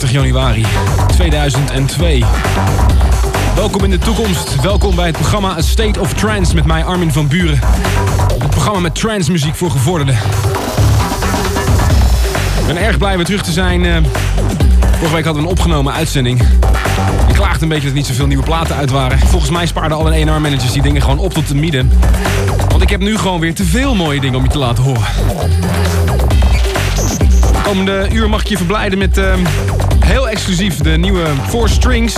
Zondagavond 31 januari 2002. Welkom in de toekomst. Welkom bij het programma A State of Trance met mij Armin van Buren. Het programma met trance muziek voor gevorderden. Ik ben erg blij weer terug te zijn. Eh, vorige week hadden we een opgenomen uitzending. Ik klaagde een beetje dat niet zoveel nieuwe platen uit waren. Volgens mij spaarden alle ENR managers die dingen gewoon op tot de midden. Want ik heb nu gewoon weer te veel mooie dingen om je te laten horen. Komende uur mag ik je verblijden met uh, heel exclusief de nieuwe Four Strings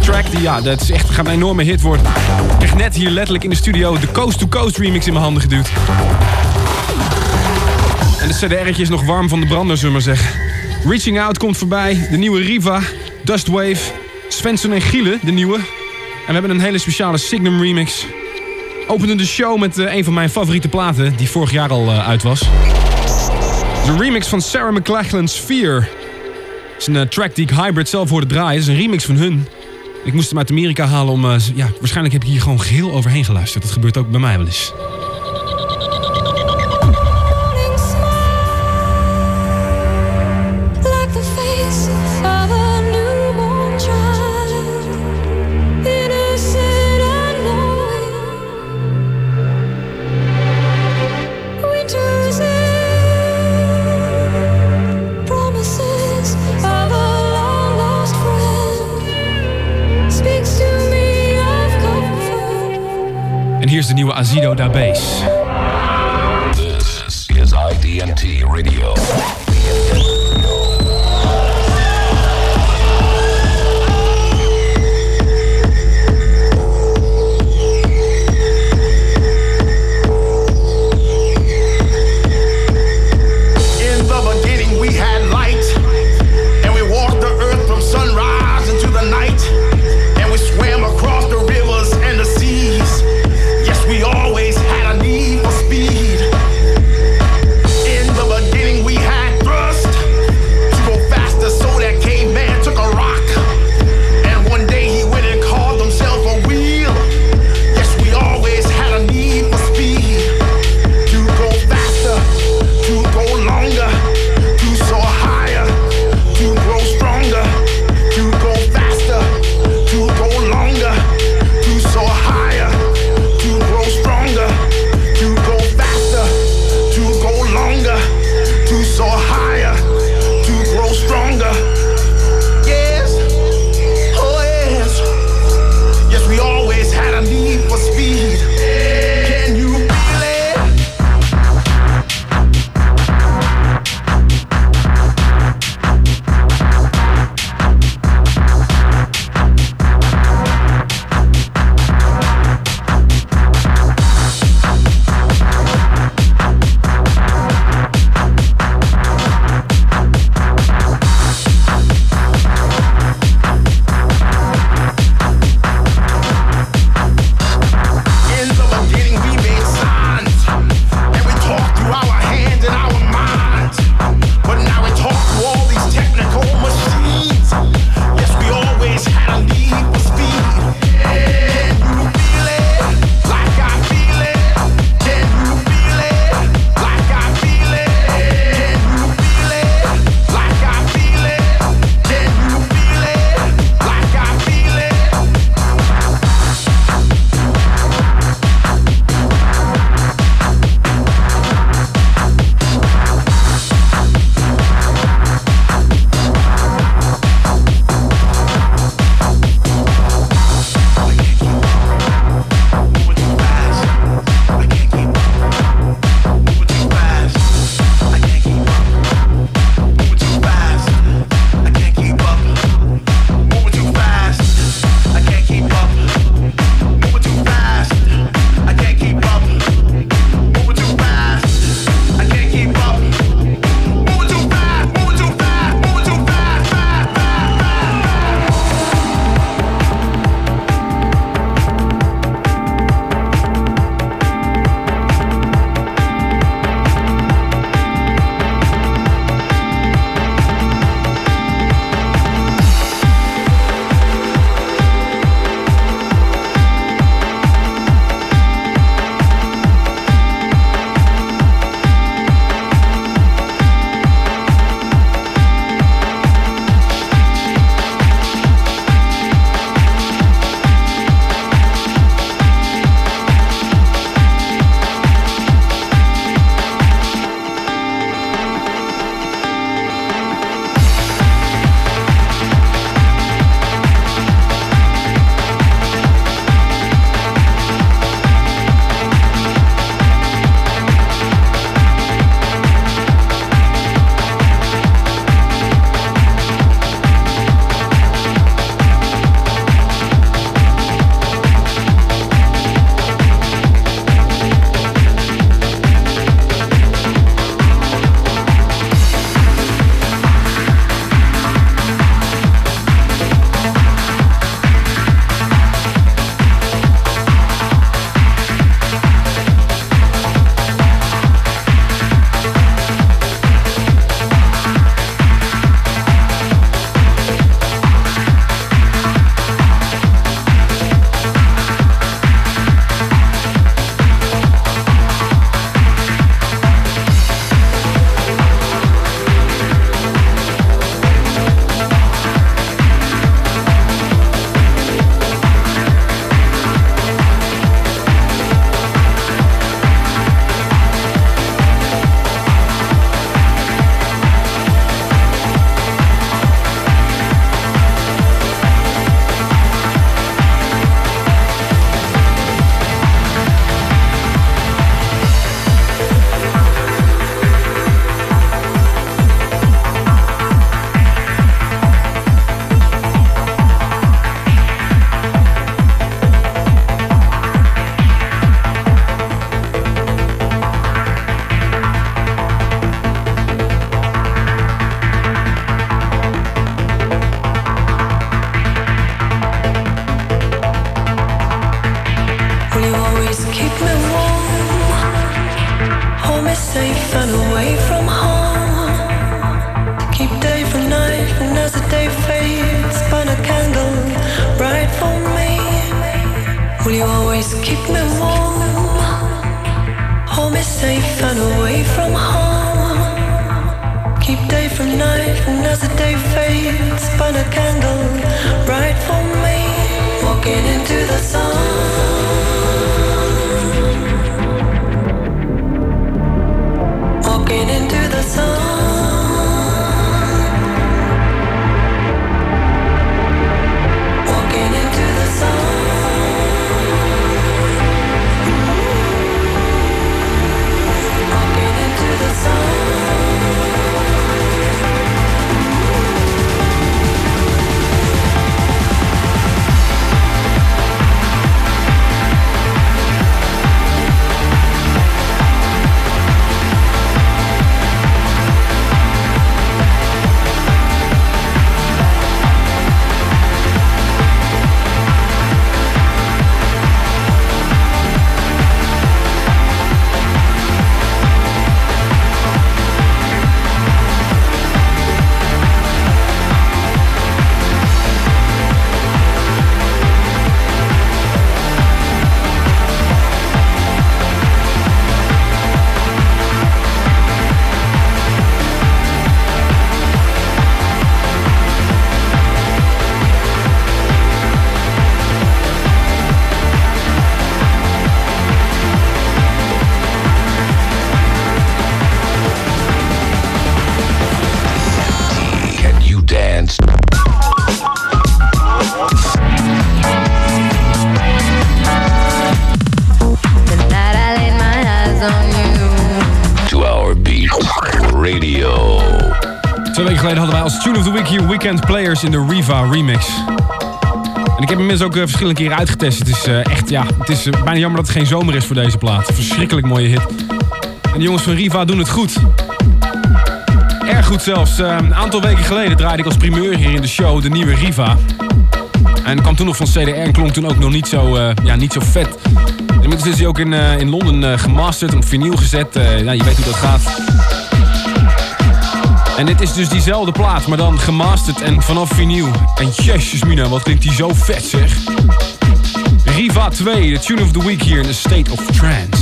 track. Die, ja, dat is echt, een enorme hit worden. Ik kreeg net hier letterlijk in de studio de Coast to Coast remix in mijn handen geduwd. En de CDR'tje is nog warm van de brander, zullen we maar zeggen. Reaching Out komt voorbij, de nieuwe Riva, Dustwave, Svensson en Gielen, de nieuwe. En we hebben een hele speciale Signum remix. Openen de show met uh, een van mijn favoriete platen, die vorig jaar al uh, uit was. De remix van Sarah McLachlan's Fear. Is een uh, track die ik hybrid zelf hoorde draaien. Het is een remix van hun. Ik moest hem uit Amerika halen om... ja, waarschijnlijk heb ik hier gewoon geheel overheen geluisterd. Dat gebeurt ook bij mij wel eens. Nieuwe Azido da. In de Riva remix. En ik heb hem ook eh, verschillende keren uitgetest. Het is eh, echt, ja, het is eh, bijna jammer dat het geen zomer is voor deze plaat. Verschrikkelijk mooie hit. En de jongens van Riva doen het goed. Erg goed zelfs. Een aantal weken geleden draaide ik als primeur hier in de show de nieuwe Riva. En kwam toen nog van CDR en klonk toen ook nog niet zo, eh, ja, niet zo vet. Inmiddels is hij ook in, in Londen eh, gemasterd en op vinyl gezet. Ja, je weet hoe dat gaat. En dit is dus diezelfde plaat, maar dan gemasterd en vanaf vinyl. En jezus mina, wat klinkt die zo vet zeg. Riva 2, de tune of the week hier in the State of Trance.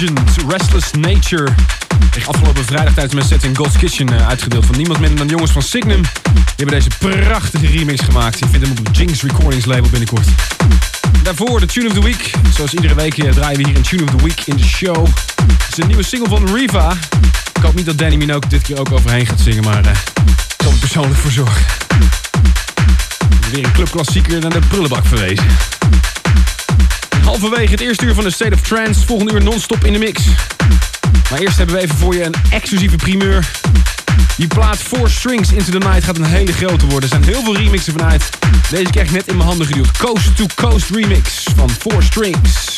Legend, Restless Nature. Ik afgelopen vrijdag tijdens mijn set in God's Kitchen eh, uitgedeeld van niemand minder dan jongens van Signum. Die hebben deze prachtige remix gemaakt. Je vindt hem op Jinx Recordings label binnenkort. Daarvoor de Tune of the Week. Zoals iedere week eh, draaien we hier een Tune of the Week in de show. Het is een nieuwe single van Riva. Ik hoop niet dat Danny Minogue dit keer ook overheen gaat zingen, maar eh, ik zal er persoonlijk voor zorgen. Weer een clubklassieker naar de prullenbak verwezen. Halverwege het eerste uur van de State of Trance. Volgende uur non-stop in de mix. Maar eerst hebben we even voor je een exclusieve primeur. Die plaat 4 Strings Into the Night gaat een hele grote worden. Er zijn heel veel remixen vanuit. Deze krijg ik net in mijn handen geduwd. Coast to Coast remix van 4 Strings.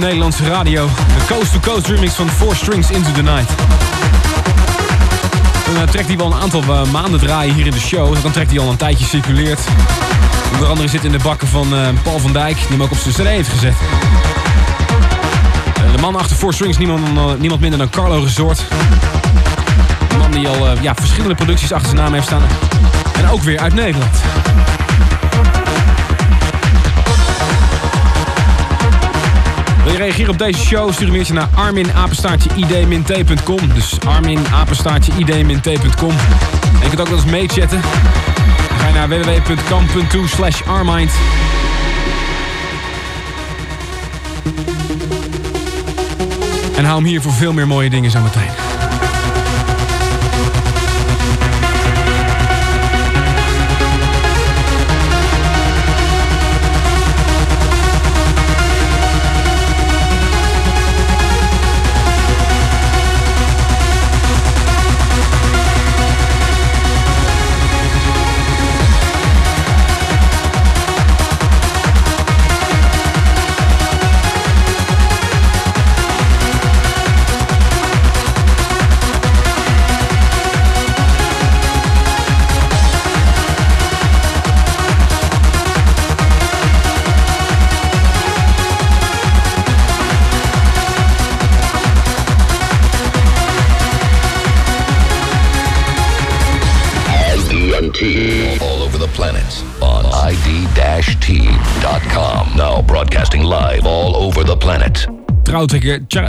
De Nederlandse radio. De Coast to Coast remix van Four Strings Into the Night. Een eh, track die al een aantal eh, maanden draaien hier in de show. Is een track die al een tijdje circuleert. Onder andere zit in de bakken van eh, Paul van Dijk, die hem ook op zijn CD heeft gezet. De man achter Four Strings, niemand, niemand minder dan Carlo Resort. Een man die al ja, verschillende producties achter zijn naam heeft staan. En ook weer uit Nederland. Wil je reageren op deze show? Stuur een mailtje naar armin-id-t.com. Dus armin-id-t.com. En je kunt ook wel eens meechatten. Ga je naar www.kam.to slash armind. En hou hem hier voor veel meer mooie dingen zo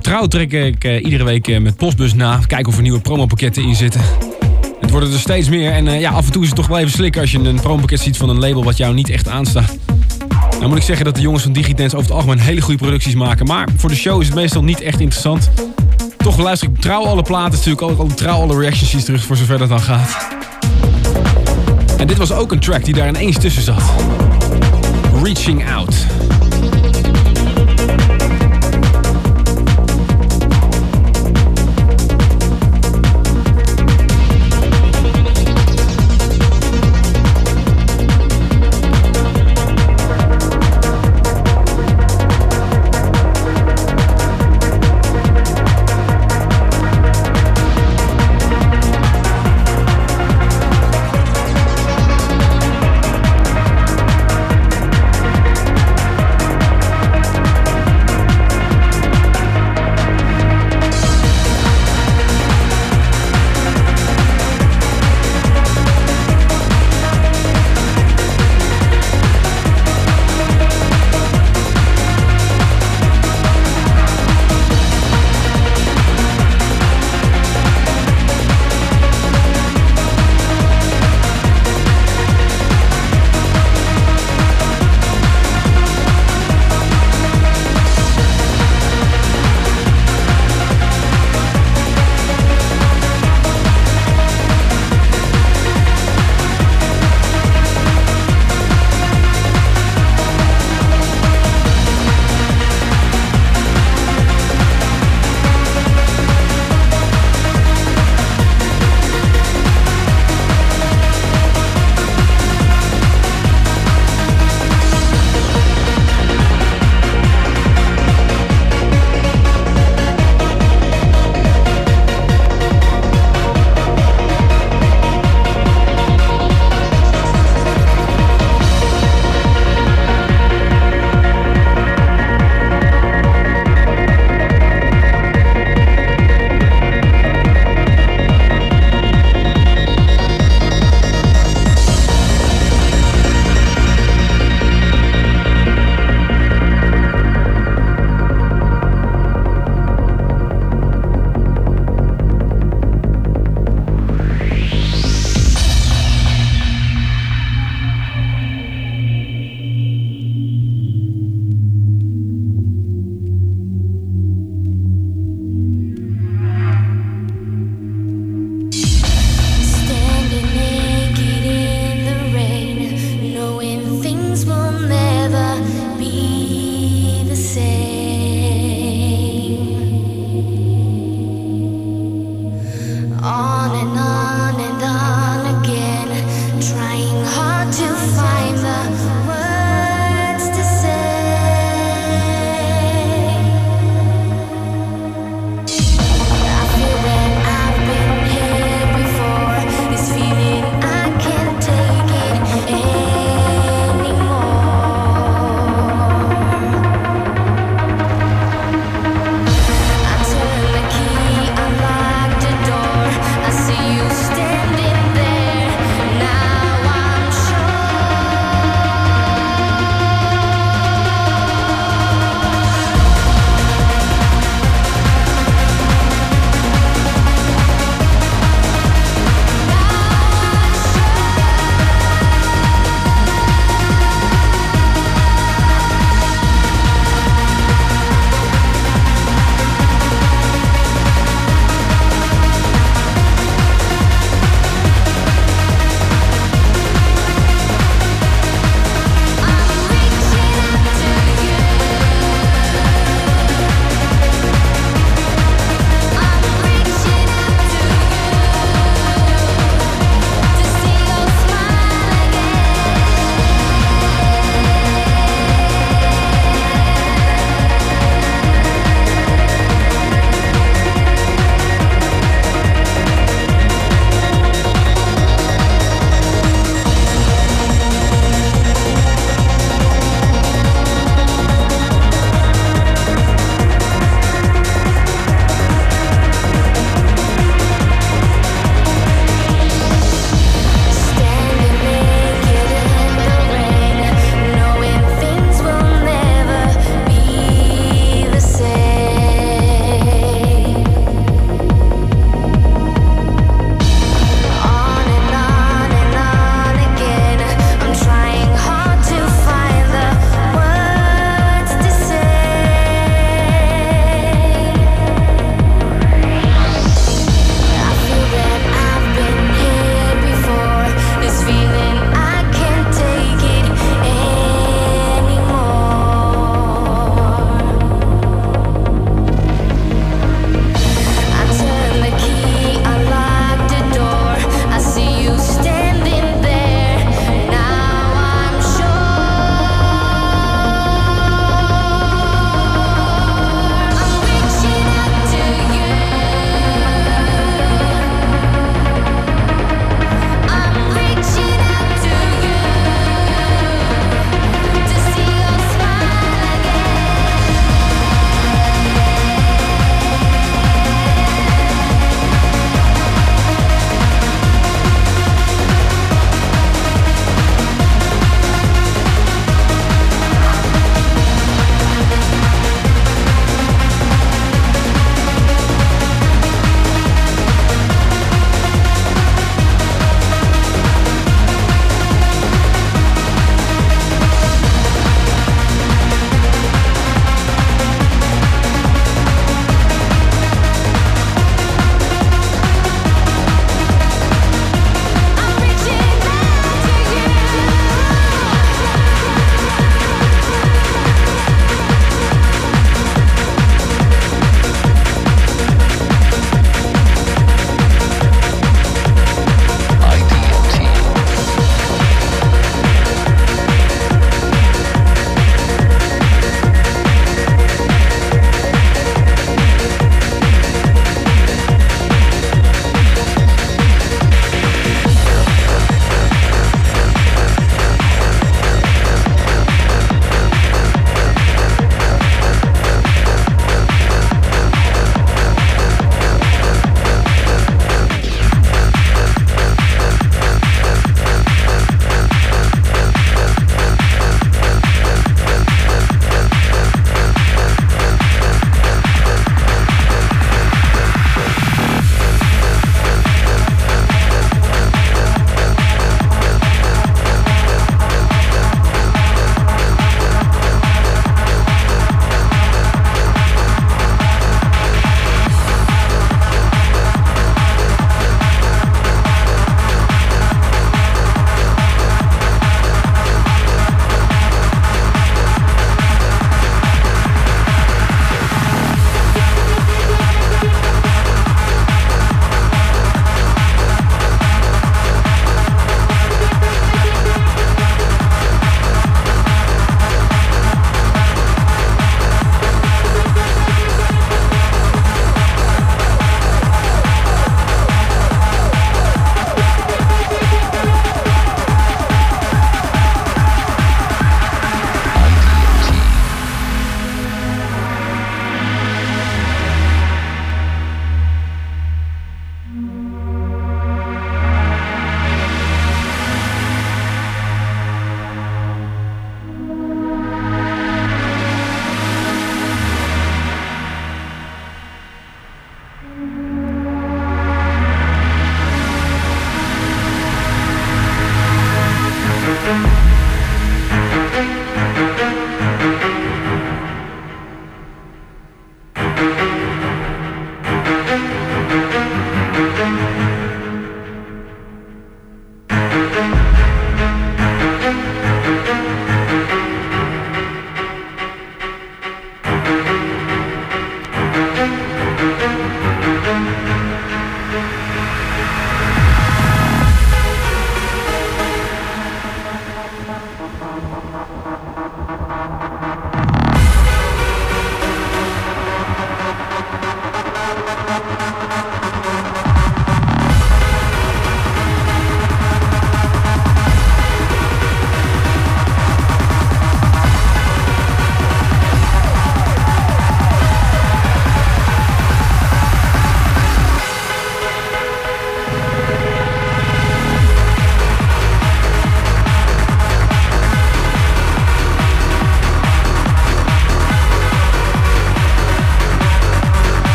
Trouw trek, ik- eh, iedere week eh, met Postbus na. Kijken of er nieuwe promopakketten in zitten. Het worden er steeds meer. En eh, ja, af en toe is het toch wel even slikken als je een promopakket ziet van een label wat jou niet echt aanstaat. Nou moet ik zeggen dat de jongens van Digidance over het algemeen hele goede producties maken. Maar voor de show is het meestal niet echt interessant. Toch luister ik trouw alle platen, natuurlijk ook al trouw alle reaction sheets terug voor zover dat dan gaat. En dit was ook een track die daar ineens tussen zat. Reaching Out.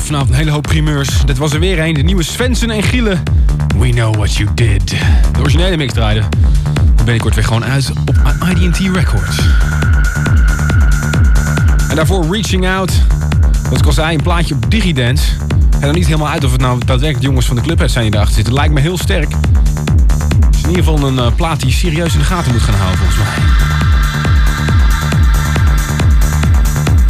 Vanavond een hele hoop primeurs. Dit was er weer een. De nieuwe Svensson en Gielen. We know what you did. De originele mix draaide. Dan ben ik kort weer gewoon uit op IDT Records. En daarvoor Reaching Out. Wat ik al een plaatje op Digidance. En dan niet helemaal uit of het nou daadwerkelijk jongens van de club zijn die erachter zitten. Lijkt me heel sterk. Het is in ieder geval een eh, plaat die je serieus in de gaten moet gaan houden volgens mij.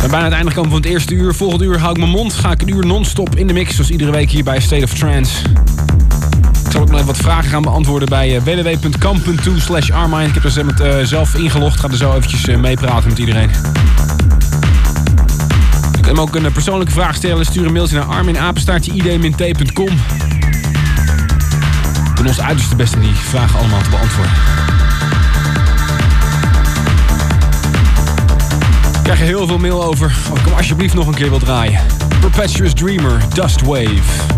Zijn bijna het einde gekomen van het eerste uur. Volgend uur hou ik mijn mond. Ga ik een uur non-stop in de mix. Zoals iedere week hier bij State of Trance. Ik zal ook nog even wat vragen gaan beantwoorden bij uh, www.kam.to slash Armine. Ik heb er eh, zelf ingelogd. Ga er zo eventjes eh, meepraten met iedereen. Je kunt hem ook een eh, persoonlijke vraag stellen. Stuur een mailtje naar arminapenstaartje-id-t.com. Doen ons uiterste best om die vragen allemaal te beantwoorden. Krijg er heel veel mail over. Of ik alsjeblieft nog een keer wil draaien. Perpetuous Dreamer, Dustwave.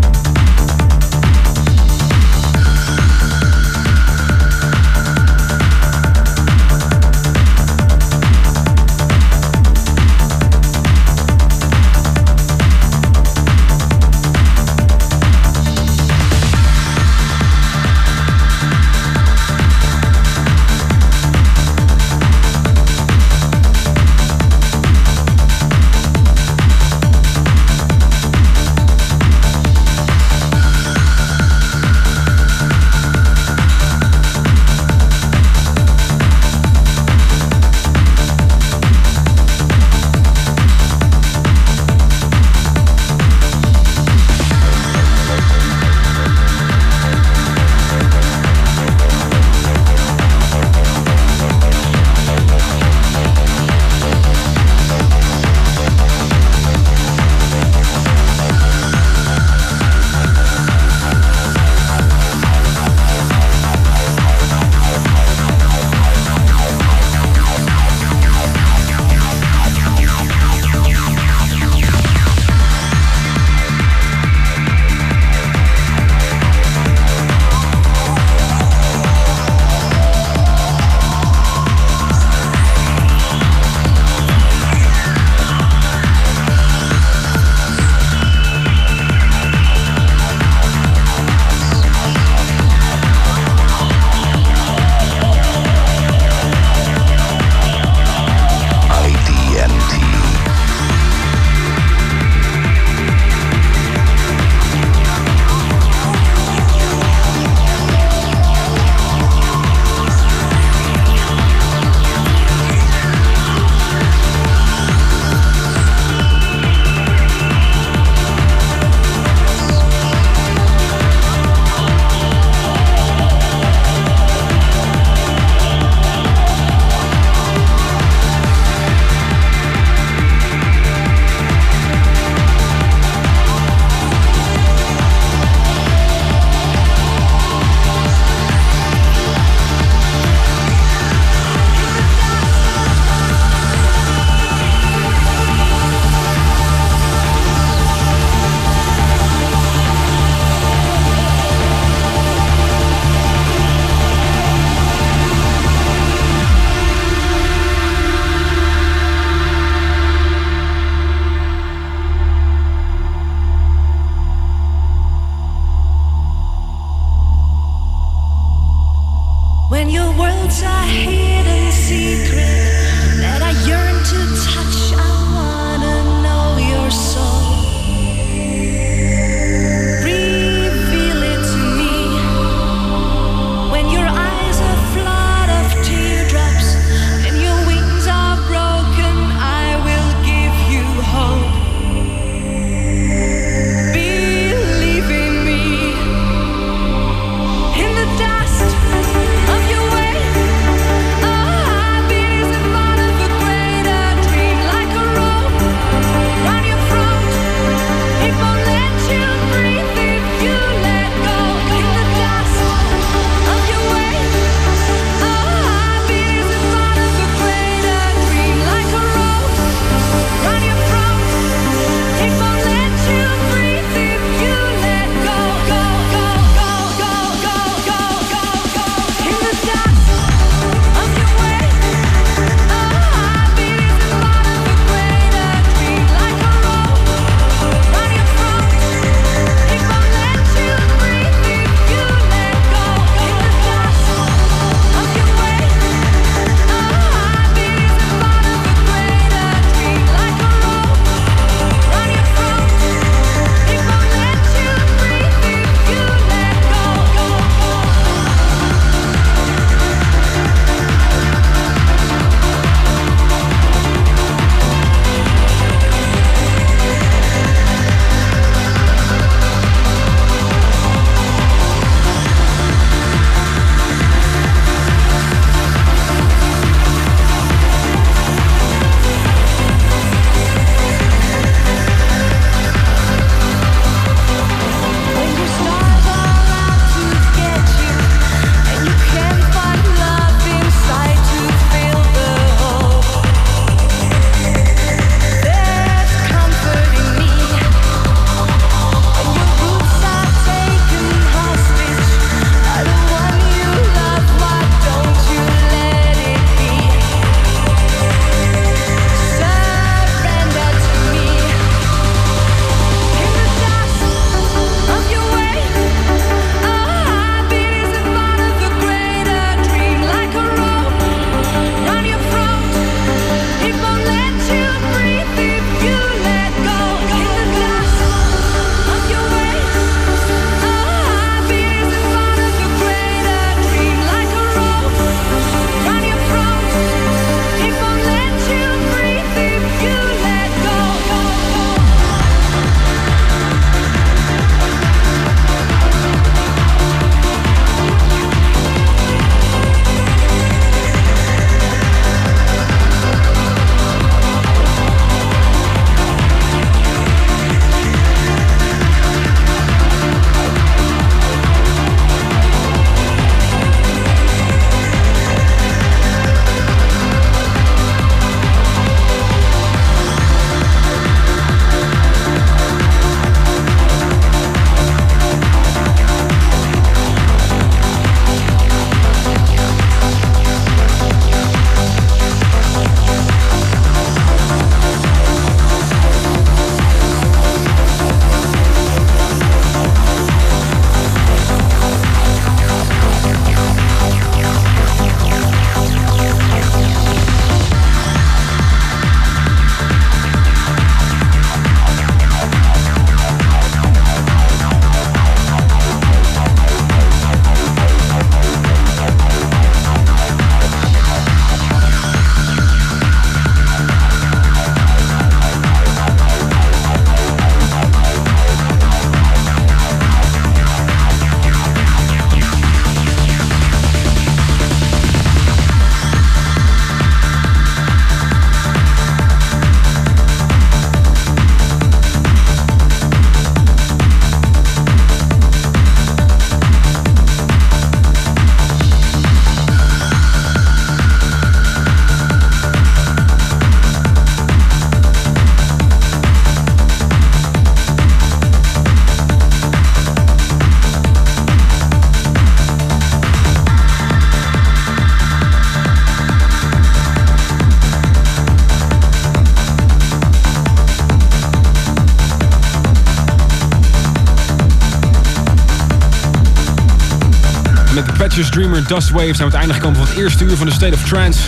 Impetuous Dreamer Dustwave zijn we het einde gekomen van het eerste uur van de State of Trance.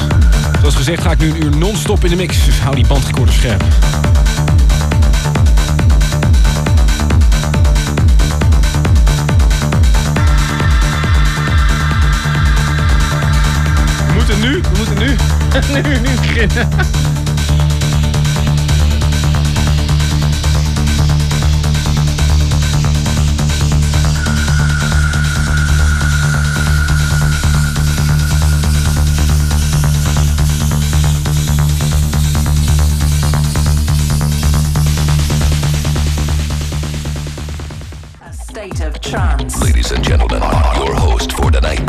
Zoals gezegd ga ik nu een uur non-stop in de mix, dus hou die bandrecorder scherp. We moeten nu, we moeten nu, nu, nu beginnen. Ladies and gentlemen, your host for tonight,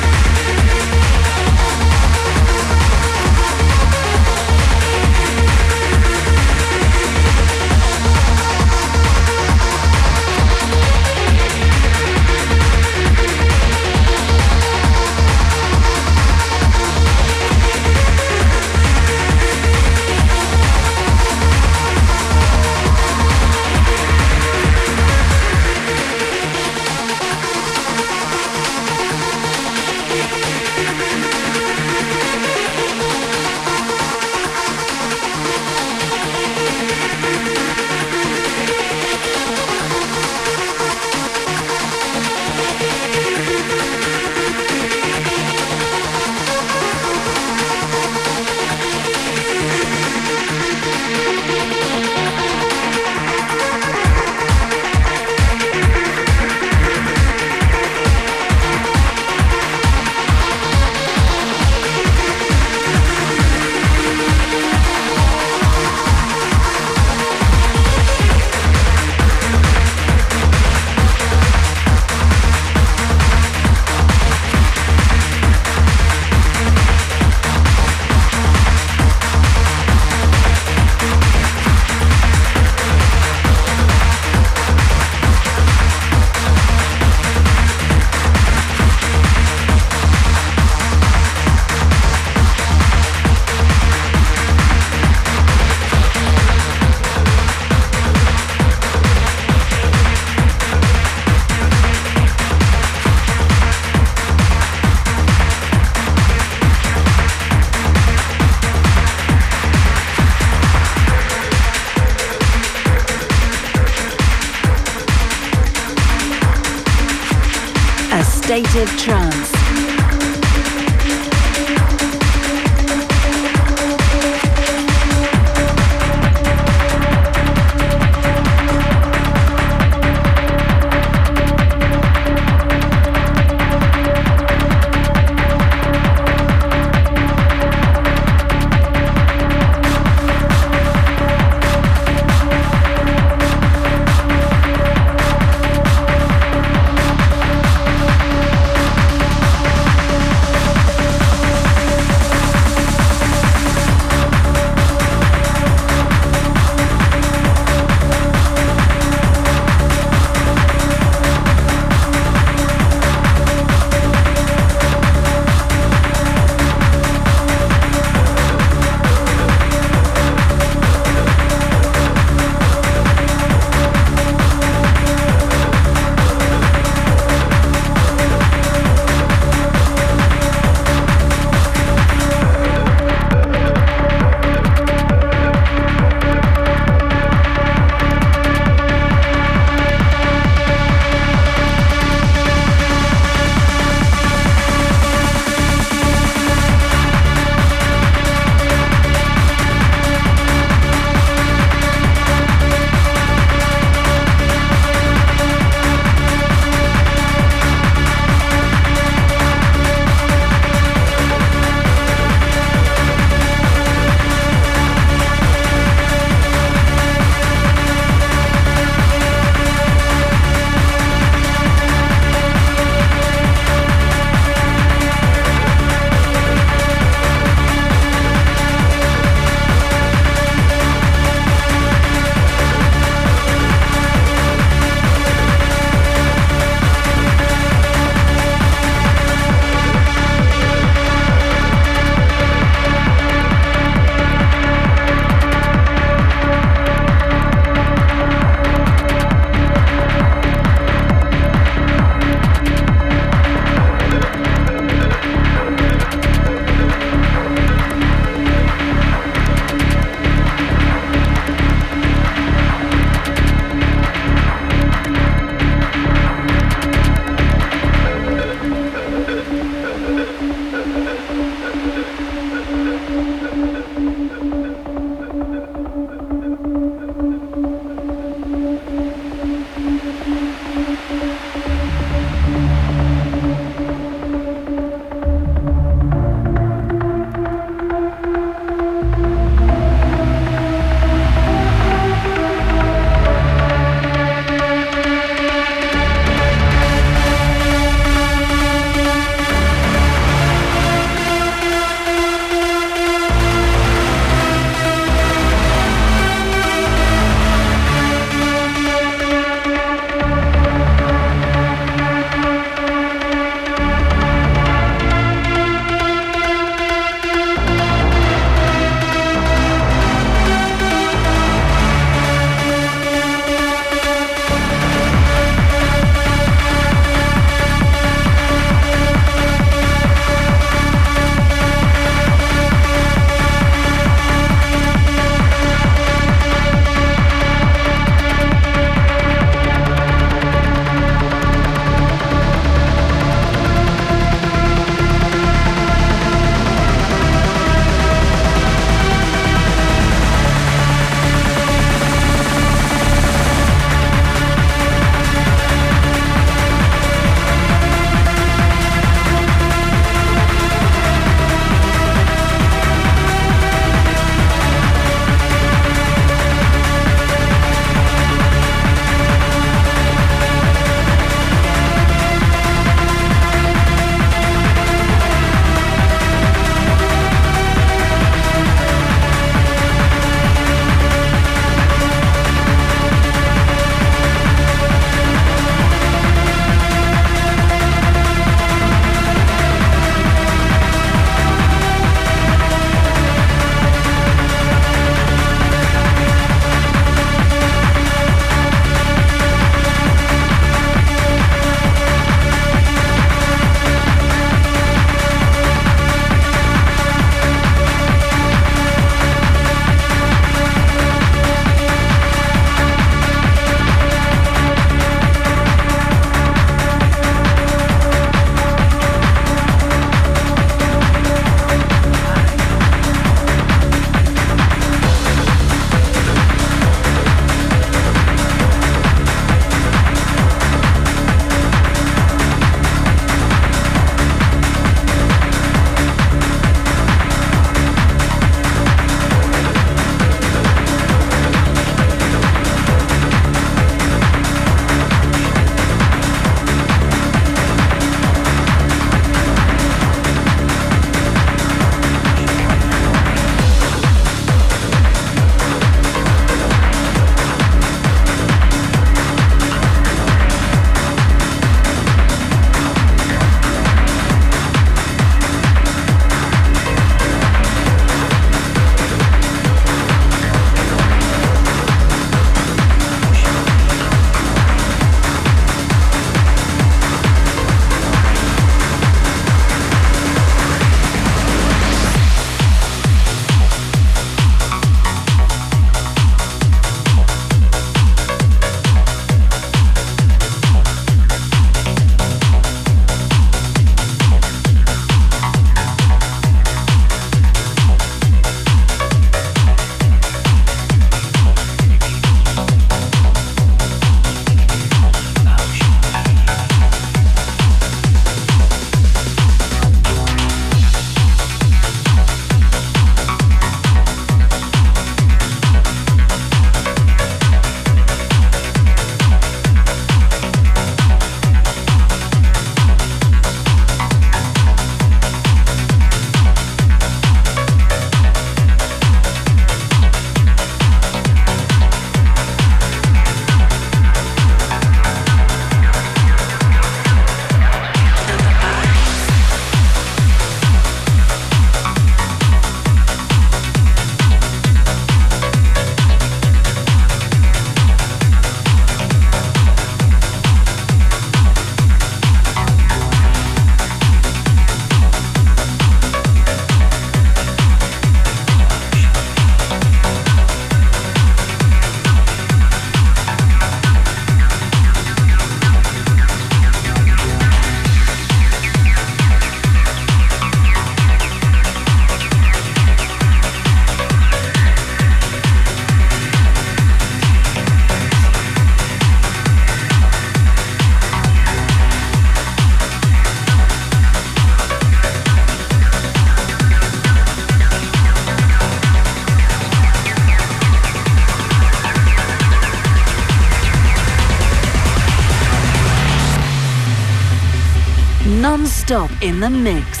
stop in the mix.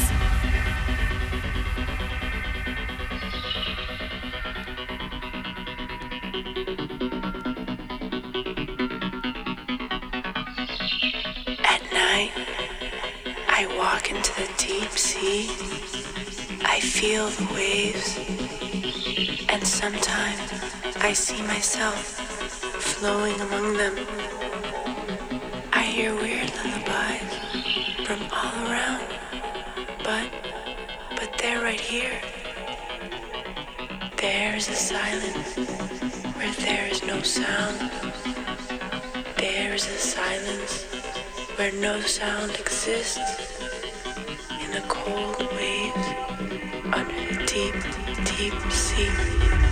At night, I walk into the deep sea. I feel the waves. And sometimes I see myself flowing among them. I hear weird lullabies from all around. But, but they're right here. There's a silence where there is no sound. There's a silence where no sound exists. In the cold waves under the deep, deep sea.